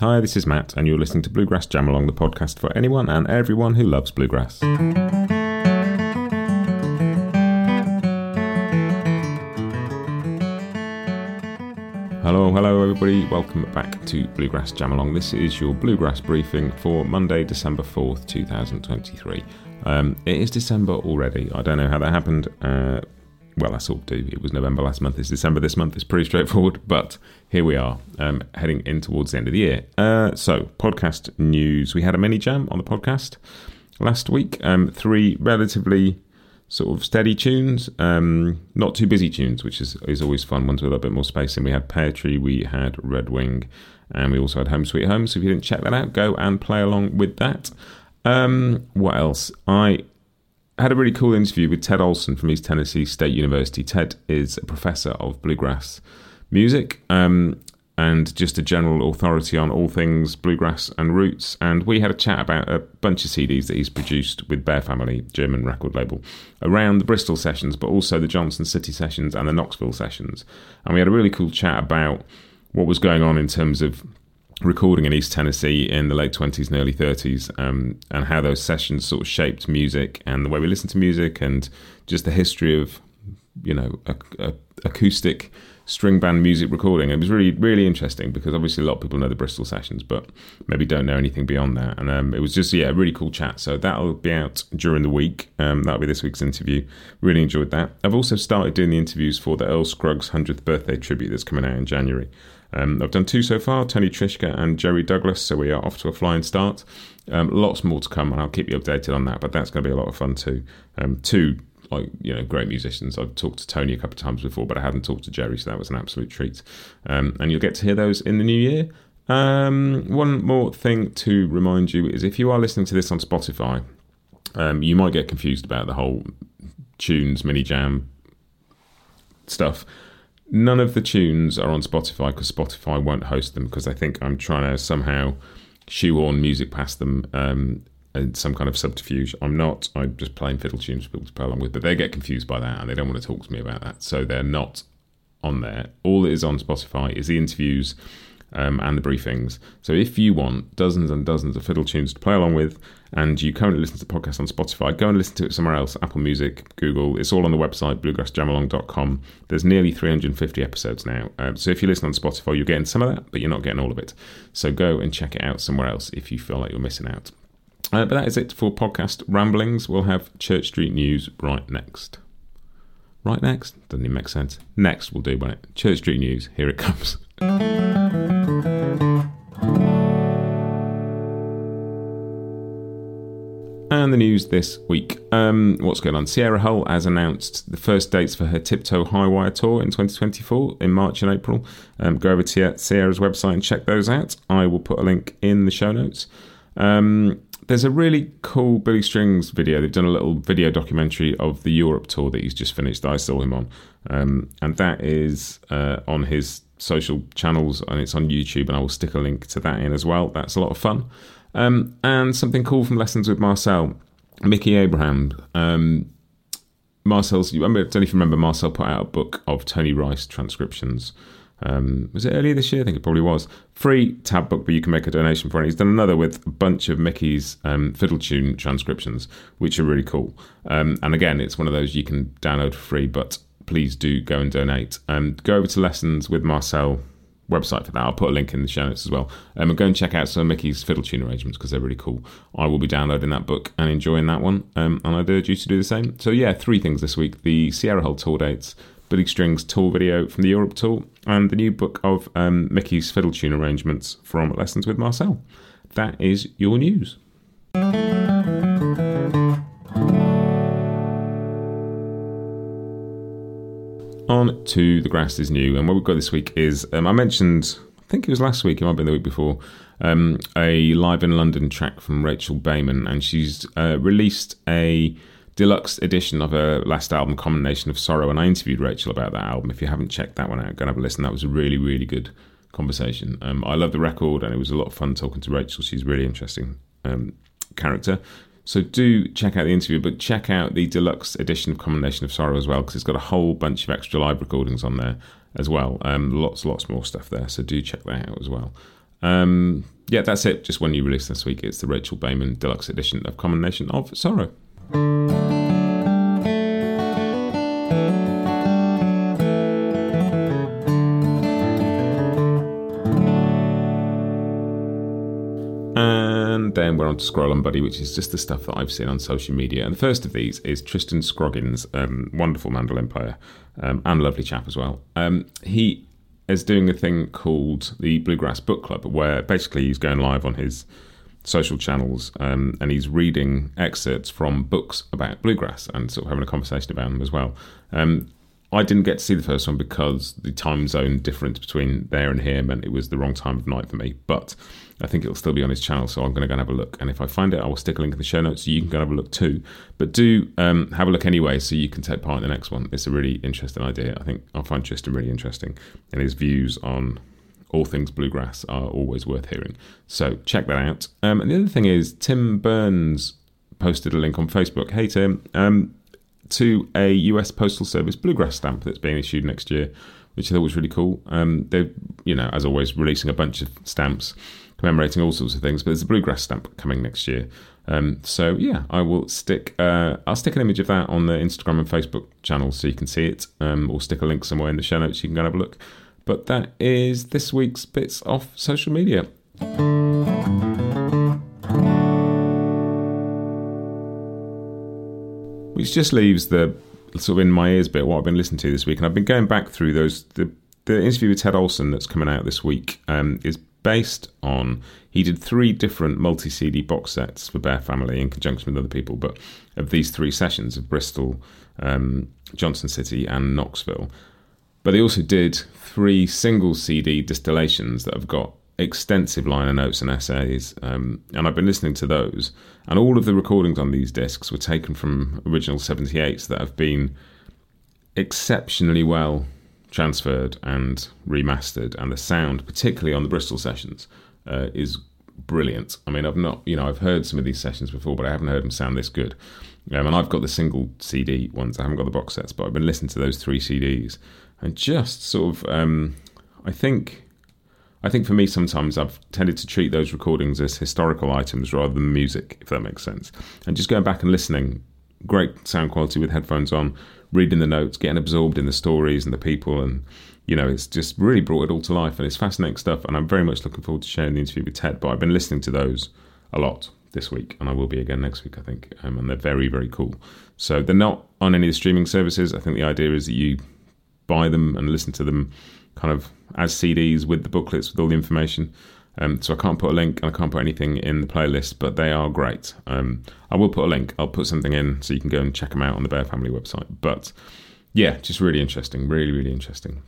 Hi, this is Matt, and you're listening to Bluegrass Jam Along, the podcast for anyone and everyone who loves bluegrass. Hello, hello, everybody. Welcome back to Bluegrass Jam Along. This is your bluegrass briefing for Monday, December 4th, 2023. Um, it is December already. I don't know how that happened. Uh, well, I sort of do. It was November last month. It's December this month. It's pretty straightforward, but here we are, um, heading in towards the end of the year. Uh, so, podcast news. We had a mini jam on the podcast last week. Um, three relatively sort of steady tunes, um, not too busy tunes, which is, is always fun. Ones with a little bit more space. And we had Pear Tree, we had Red Wing, and we also had Home Sweet Home. So if you didn't check that out, go and play along with that. Um, what else? I had a really cool interview with Ted Olson from East Tennessee State University. Ted is a professor of bluegrass music. Um, and just a general authority on all things bluegrass and roots. And we had a chat about a bunch of CDs that he's produced with Bear Family, German record label, around the Bristol sessions, but also the Johnson City sessions and the Knoxville sessions. And we had a really cool chat about what was going on in terms of recording in East Tennessee in the late 20s and early 30s, um, and how those sessions sort of shaped music and the way we listen to music, and just the history of, you know, a, a acoustic string band music recording. It was really, really interesting because obviously a lot of people know the Bristol sessions, but maybe don't know anything beyond that. And um, it was just, yeah, a really cool chat. So that'll be out during the week. Um, that'll be this week's interview. Really enjoyed that. I've also started doing the interviews for the Earl Scruggs 100th birthday tribute that's coming out in January. Um, I've done two so far, Tony Trischka and Jerry Douglas, so we are off to a flying start. Um, lots more to come, and I'll keep you updated on that, but that's going to be a lot of fun too. Um, two like you know great musicians. I've talked to Tony a couple of times before, but I hadn't talked to Jerry, so that was an absolute treat. Um, and you'll get to hear those in the new year. Um, one more thing to remind you is if you are listening to this on Spotify, um, you might get confused about the whole tunes mini jam stuff. None of the tunes are on Spotify because Spotify won't host them because I think I'm trying to somehow shoehorn music past them um, some kind of subterfuge. I'm not. I'm just playing fiddle tunes for people to play along with, but they get confused by that and they don't want to talk to me about that. So they're not on there. All that is on Spotify is the interviews um, and the briefings. So if you want dozens and dozens of fiddle tunes to play along with, and you currently listen to the podcast on Spotify, go and listen to it somewhere else Apple Music, Google. It's all on the website, bluegrassjamalong.com. There's nearly 350 episodes now. Um, so if you listen on Spotify, you're getting some of that, but you're not getting all of it. So go and check it out somewhere else if you feel like you're missing out. Uh, but that is it for podcast ramblings. We'll have Church Street News right next. Right next? Doesn't even make sense. Next, we'll do, it? Church Street News, here it comes. And the news this week. Um, what's going on? Sierra Hull has announced the first dates for her Tiptoe High Wire tour in 2024 in March and April. Um, go over to Sierra's website and check those out. I will put a link in the show notes. Um, there's a really cool Billy Strings video. They've done a little video documentary of the Europe tour that he's just finished. I saw him on, um, and that is uh, on his social channels and it's on YouTube. And I will stick a link to that in as well. That's a lot of fun. Um, and something cool from Lessons with Marcel, Mickey Abrams. Um, Marcel's. I don't know if you remember. Marcel put out a book of Tony Rice transcriptions um, was it earlier this year? I think it probably was. Free tab book, but you can make a donation for it. He's done another with a bunch of Mickey's um, fiddle tune transcriptions, which are really cool. Um, and again, it's one of those you can download for free, but please do go and donate. Um, go over to Lessons with Marcel website for that. I'll put a link in the show notes as well. Um, and go and check out some of Mickey's fiddle tune arrangements because they're really cool. I will be downloading that book and enjoying that one. Um, and I'd urge you to do the same. So, yeah, three things this week the Sierra Hull tour dates, Billy Strings tour video from the Europe tour, and the new book of um, Mickey's fiddle tune arrangements from Lessons with Marcel. That is your news. On to the grass is new, and what we've got this week is um, I mentioned, I think it was last week, it might have been the week before, um, a live in London track from Rachel Baiman, and she's uh, released a deluxe edition of her last album, Common Nation of Sorrow, and I interviewed Rachel about that album. If you haven't checked that one out, go and have a listen. That was a really, really good conversation. Um, I love the record, and it was a lot of fun talking to Rachel. She's a really interesting um, character. So do check out the interview, but check out the deluxe edition of Common Nation of Sorrow as well, because it's got a whole bunch of extra live recordings on there as well. Um, lots, lots more stuff there. So do check that out as well. Um, yeah, that's it. Just one new release this week. It's the Rachel Baiman Deluxe Edition of Common Nation of Sorrow. To Scroll On Buddy, which is just the stuff that I've seen on social media. And the first of these is Tristan Scroggins, um, wonderful mandolin player um, and lovely chap as well. Um, he is doing a thing called the Bluegrass Book Club, where basically he's going live on his social channels um, and he's reading excerpts from books about bluegrass and sort of having a conversation about them as well. I didn't get to see the first one because the time zone difference between there and here meant it was the wrong time of night for me. But I think it'll still be on his channel, so I'm going to go and have a look. And if I find it, I will stick a link in the show notes so you can go and have a look too. But do um, have a look anyway, so you can take part in the next one. It's a really interesting idea. I think I'll find Tristan really interesting, and his views on all things bluegrass are always worth hearing. So check that out. Um, and the other thing is, Tim Burns posted a link on Facebook. Hey Tim, um, to a US Postal Service bluegrass stamp that's being issued next year, which I thought was really cool. Um, they're, you know, as always, releasing a bunch of stamps commemorating all sorts of things. But there's a bluegrass stamp coming next year. Um, so yeah, I will stick. Uh, I'll stick an image of that on the Instagram and Facebook channels so you can see it, um, or stick a link somewhere in the show notes. So you can go and have a look. But that is this week's bits off social media. Which just leaves the sort of in my ears bit what I've been listening to this week, and I've been going back through those. The, the interview with Ted Olson that's coming out this week um, is based on he did three different multi CD box sets for Bear Family in conjunction with other people, but of these three sessions of Bristol, um, Johnson City, and Knoxville. But they also did three single CD distillations that have got extensive liner notes and essays, um, and I've been listening to those. And all of the recordings on these discs were taken from original 78s that have been exceptionally well transferred and remastered, and the sound, particularly on the Bristol sessions, uh, is brilliant. I mean, I've not, you know, I've heard some of these sessions before, but I haven't heard them sound this good. Um, and I've got the single CD ones. I haven't got the box sets, but I've been listening to those three CDs, and just sort of, um, I think. I think for me, sometimes I've tended to treat those recordings as historical items rather than music, if that makes sense. And just going back and listening, great sound quality with headphones on, reading the notes, getting absorbed in the stories and the people, and you know, it's just really brought it all to life, and it's fascinating stuff. And I'm very much looking forward to sharing the interview with Ted. But I've been listening to those a lot this week, and I will be again next week, I think. Um, and they're very, very cool. So they're not on any of the streaming services. I think the idea is that you buy them and listen to them kind of as CDs with the booklets with all the information. Um, so I can't put a link and I can't put anything in the playlist, but they are great. Um, I will put a link. I'll put something in so you can go and check them out on the Bear Family website. But yeah, just really interesting, really, really interesting.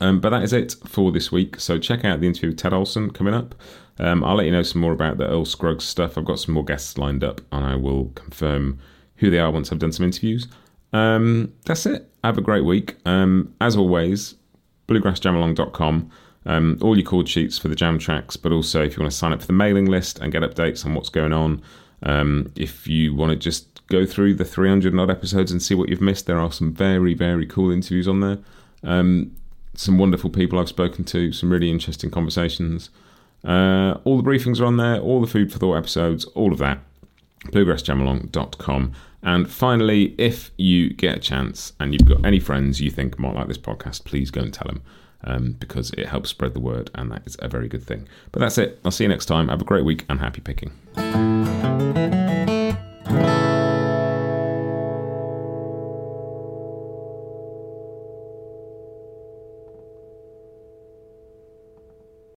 Um, but that is it for this week. So check out the interview with Ted Olson coming up. Um, I'll let you know some more about the Earl Scruggs stuff. I've got some more guests lined up, and I will confirm who they are once I've done some interviews. Um, that's it. Have a great week. Um, as always, bluegrassjamalong.com. Um, all your chord sheets for the jam tracks, but also if you want to sign up for the mailing list and get updates on what's going on. Um, if you want to just go through the 300 odd episodes and see what you've missed, there are some very, very cool interviews on there. Um, some wonderful people I've spoken to, some really interesting conversations. Uh, all the briefings are on there, all the food for thought episodes, all of that. Bluegrassjamalong.com. And finally, if you get a chance and you've got any friends you think might like this podcast, please go and tell them um, because it helps spread the word, and that is a very good thing. But that's it. I'll see you next time. Have a great week and happy picking.